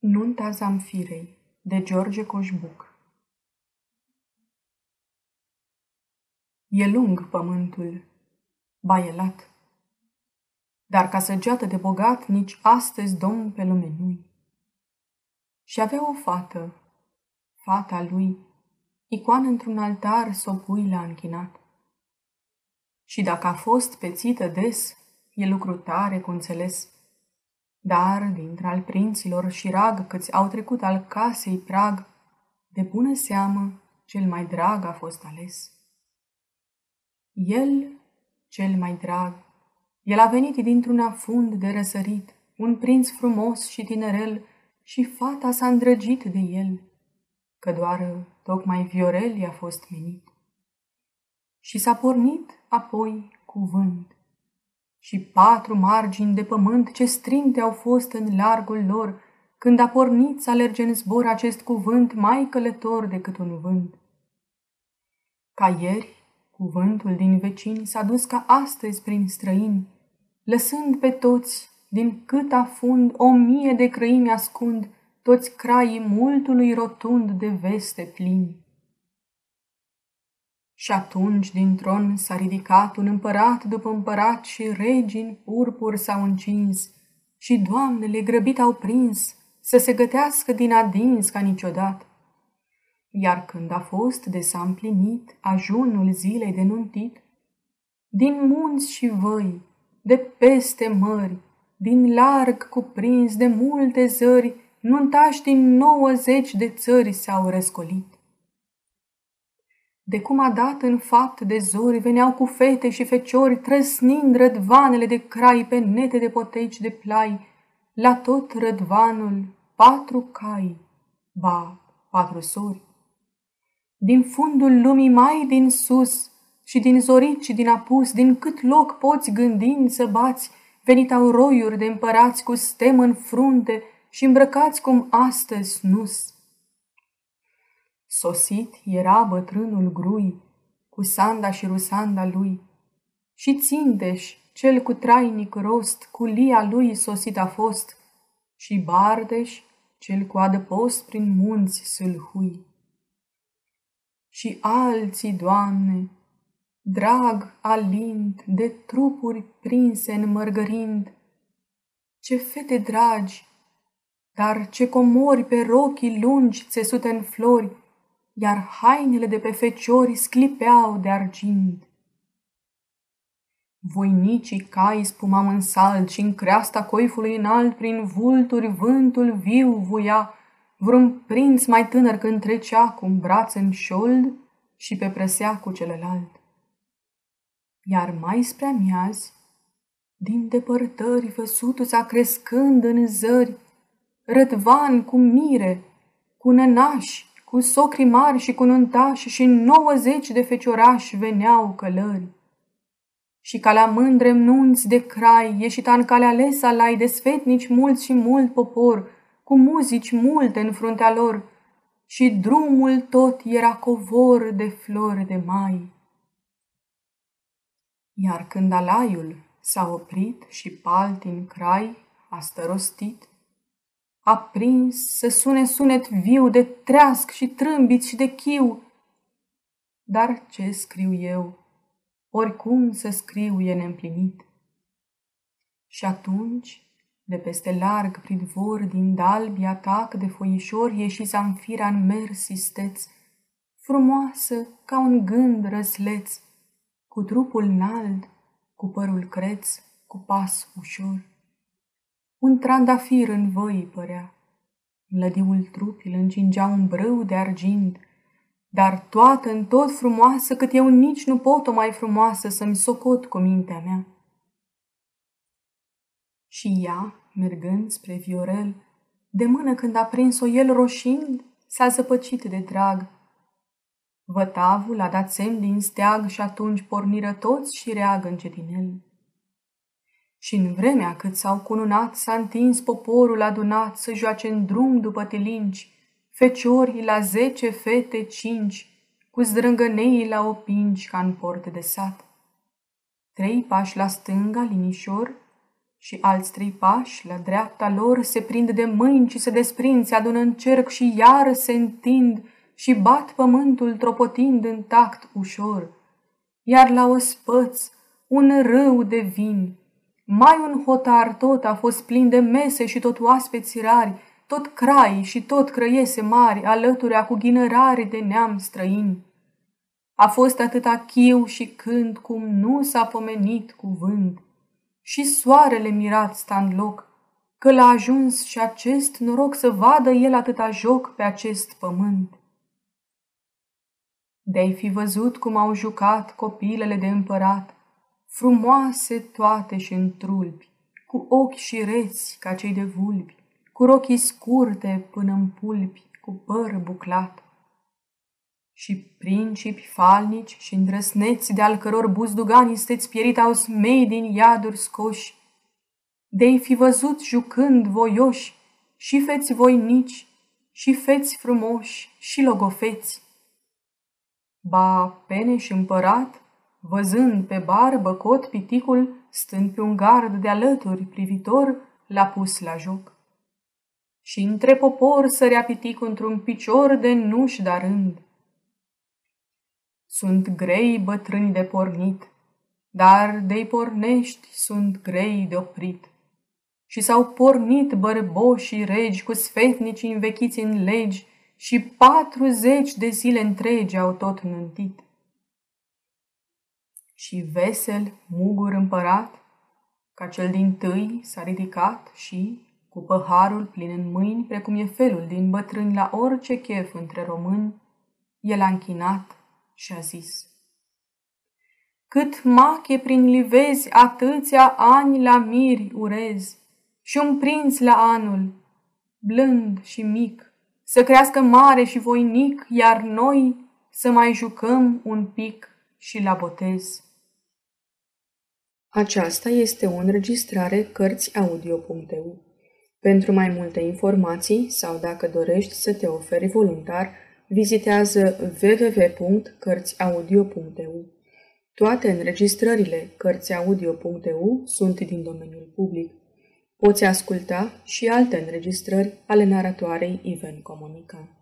Nunta Zamfirei de George Coșbuc. E lung pământul, baielat, dar ca săgeată de bogat nici astăzi domn pe lume nu Și avea o fată, fata lui, icoană într-un altar s-o pui la închinat. Și dacă a fost pețită des, e lucru tare cu înțeles, dar, dintre al prinților și rag câți au trecut al casei prag, de bună seamă cel mai drag a fost ales. El, cel mai drag, el a venit dintr-un afund de răsărit, un prinț frumos și tinerel, și fata s-a îndrăgit de el, că doar tocmai Viorel i-a fost menit. Și s-a pornit apoi cuvânt și patru margini de pământ ce strinte au fost în largul lor, când a pornit să alerge în zbor acest cuvânt mai călător decât un vânt. Ca ieri, cuvântul din vecini s-a dus ca astăzi prin străini, lăsând pe toți, din cât afund, o mie de crăimi ascund, toți craii multului rotund de veste plini. Și atunci din tron s-a ridicat un împărat după împărat și regii în purpur s-au încins și doamnele grăbit au prins să se gătească din adins ca niciodată. Iar când a fost de s-a împlinit ajunul zilei de nuntit, din munți și văi, de peste mări, din larg cuprins de multe zări, nuntași din nouăzeci de țări s-au răscolit de cum a dat în fapt de zori, veneau cu fete și feciori, trăsnind rădvanele de crai pe nete de poteci de plai, la tot rădvanul patru cai, ba, patru sori. Din fundul lumii mai din sus și din zorit și din apus, din cât loc poți gândind să bați, venit au roiuri de împărați cu stem în frunte și îmbrăcați cum astăzi nus Sosit era bătrânul grui, cu sanda și rusanda lui, și țindeș, cel cu trainic rost, cu lia lui sosit a fost, și bardeș, cel cu adăpost prin munți sâlhui. Și alții, Doamne, drag alind de trupuri prinse în mărgărind, ce fete dragi, dar ce comori pe rochii lungi țesute în flori, iar hainele de pe feciori sclipeau de argint. Voinicii cai spumau în salt și în creasta coifului înalt, prin vulturi vântul viu voia, vreun prinț mai tânăr când trecea cu un braț în șold și pe presea cu celălalt. Iar mai spre amiazi, din depărtări văsutu-ța crescând în zări, rădvan cu mire, cu nănași, cu socri mari și cu nuntași și nouăzeci de feciorași veneau călări. Și ca la mândre nunți de crai, ieșita în calea lesa lai de sfetnici mulți și mult popor, cu muzici multe în fruntea lor, și drumul tot era covor de flori de mai. Iar când alaiul s-a oprit și paltin crai a stărostit, a prins să sune sunet viu de treasc și trâmbiți și de chiu. Dar ce scriu eu? Oricum să scriu e neîmplinit. Și atunci, de peste larg pridvor, din dalbi atac de foișori, ieși Zamfira în mers isteț, frumoasă ca un gând răsleț, cu trupul înalt, cu părul creț, cu pas ușor. Un trandafir în văi părea. Lădiul trup îl încingea un brâu de argint, dar toată în tot frumoasă, cât eu nici nu pot o mai frumoasă să-mi socot cu mintea mea. Și ea, mergând spre Viorel, de mână când a prins-o el roșind, s-a zăpăcit de drag. Vătavul a dat semn din steag și atunci porniră toți și reagă el. Și în vremea cât s-au cununat, s-a întins poporul adunat să joace în drum după tilinci, feciorii la zece fete cinci, cu zdrângăneii la opinci ca în porte de sat. Trei pași la stânga, linișor, și alți trei pași, la dreapta lor, se prind de mâini și se desprind, se adună în cerc și iar se întind și bat pământul tropotind în tact ușor. Iar la ospăț, un râu de vin, mai un hotar tot a fost plin de mese și tot oaspeți rari, tot crai și tot crăiese mari, alăturea cu ghinărare de neam străin. A fost atâta chiu și cânt cum nu s-a pomenit cuvânt. Și soarele mirat sta în loc, că l-a ajuns și acest noroc să vadă el atâta joc pe acest pământ. De-ai fi văzut cum au jucat copilele de împărat, frumoase toate și întrulpi, cu ochi și reți ca cei de vulpi, cu rochii scurte până în pulpi, cu păr buclat. Și principi falnici și îndrăsneți de al căror buzdugani steți pierit au smei din iaduri scoși, de fi văzut jucând voioși și feți voinici și feți frumoși și logofeți. Ba, pene și împărat, văzând pe barbă cot piticul, stând pe un gard de alături privitor, l-a pus la joc. Și între popor sărea piticul într-un picior de nuși dar rând. Sunt grei bătrâni de pornit, dar de-i pornești sunt grei de oprit. Și s-au pornit bărboșii regi cu sfetnici învechiți în legi și patruzeci de zile întregi au tot nuntit. Și vesel, mugur împărat, ca cel din tâi s-a ridicat și, cu păharul plin în mâini, precum e felul din bătrâni la orice chef între români, el a închinat și a zis. Cât mache prin livezi atâția ani la miri urez și un prinț la anul, blând și mic, să crească mare și voinic, iar noi să mai jucăm un pic și la botez. Aceasta este o înregistrare Cărțiaudio.eu. Pentru mai multe informații sau dacă dorești să te oferi voluntar, vizitează www.cărțiaudio.eu. Toate înregistrările Cărțiaudio.eu sunt din domeniul public. Poți asculta și alte înregistrări ale naratoarei Iven Comunica.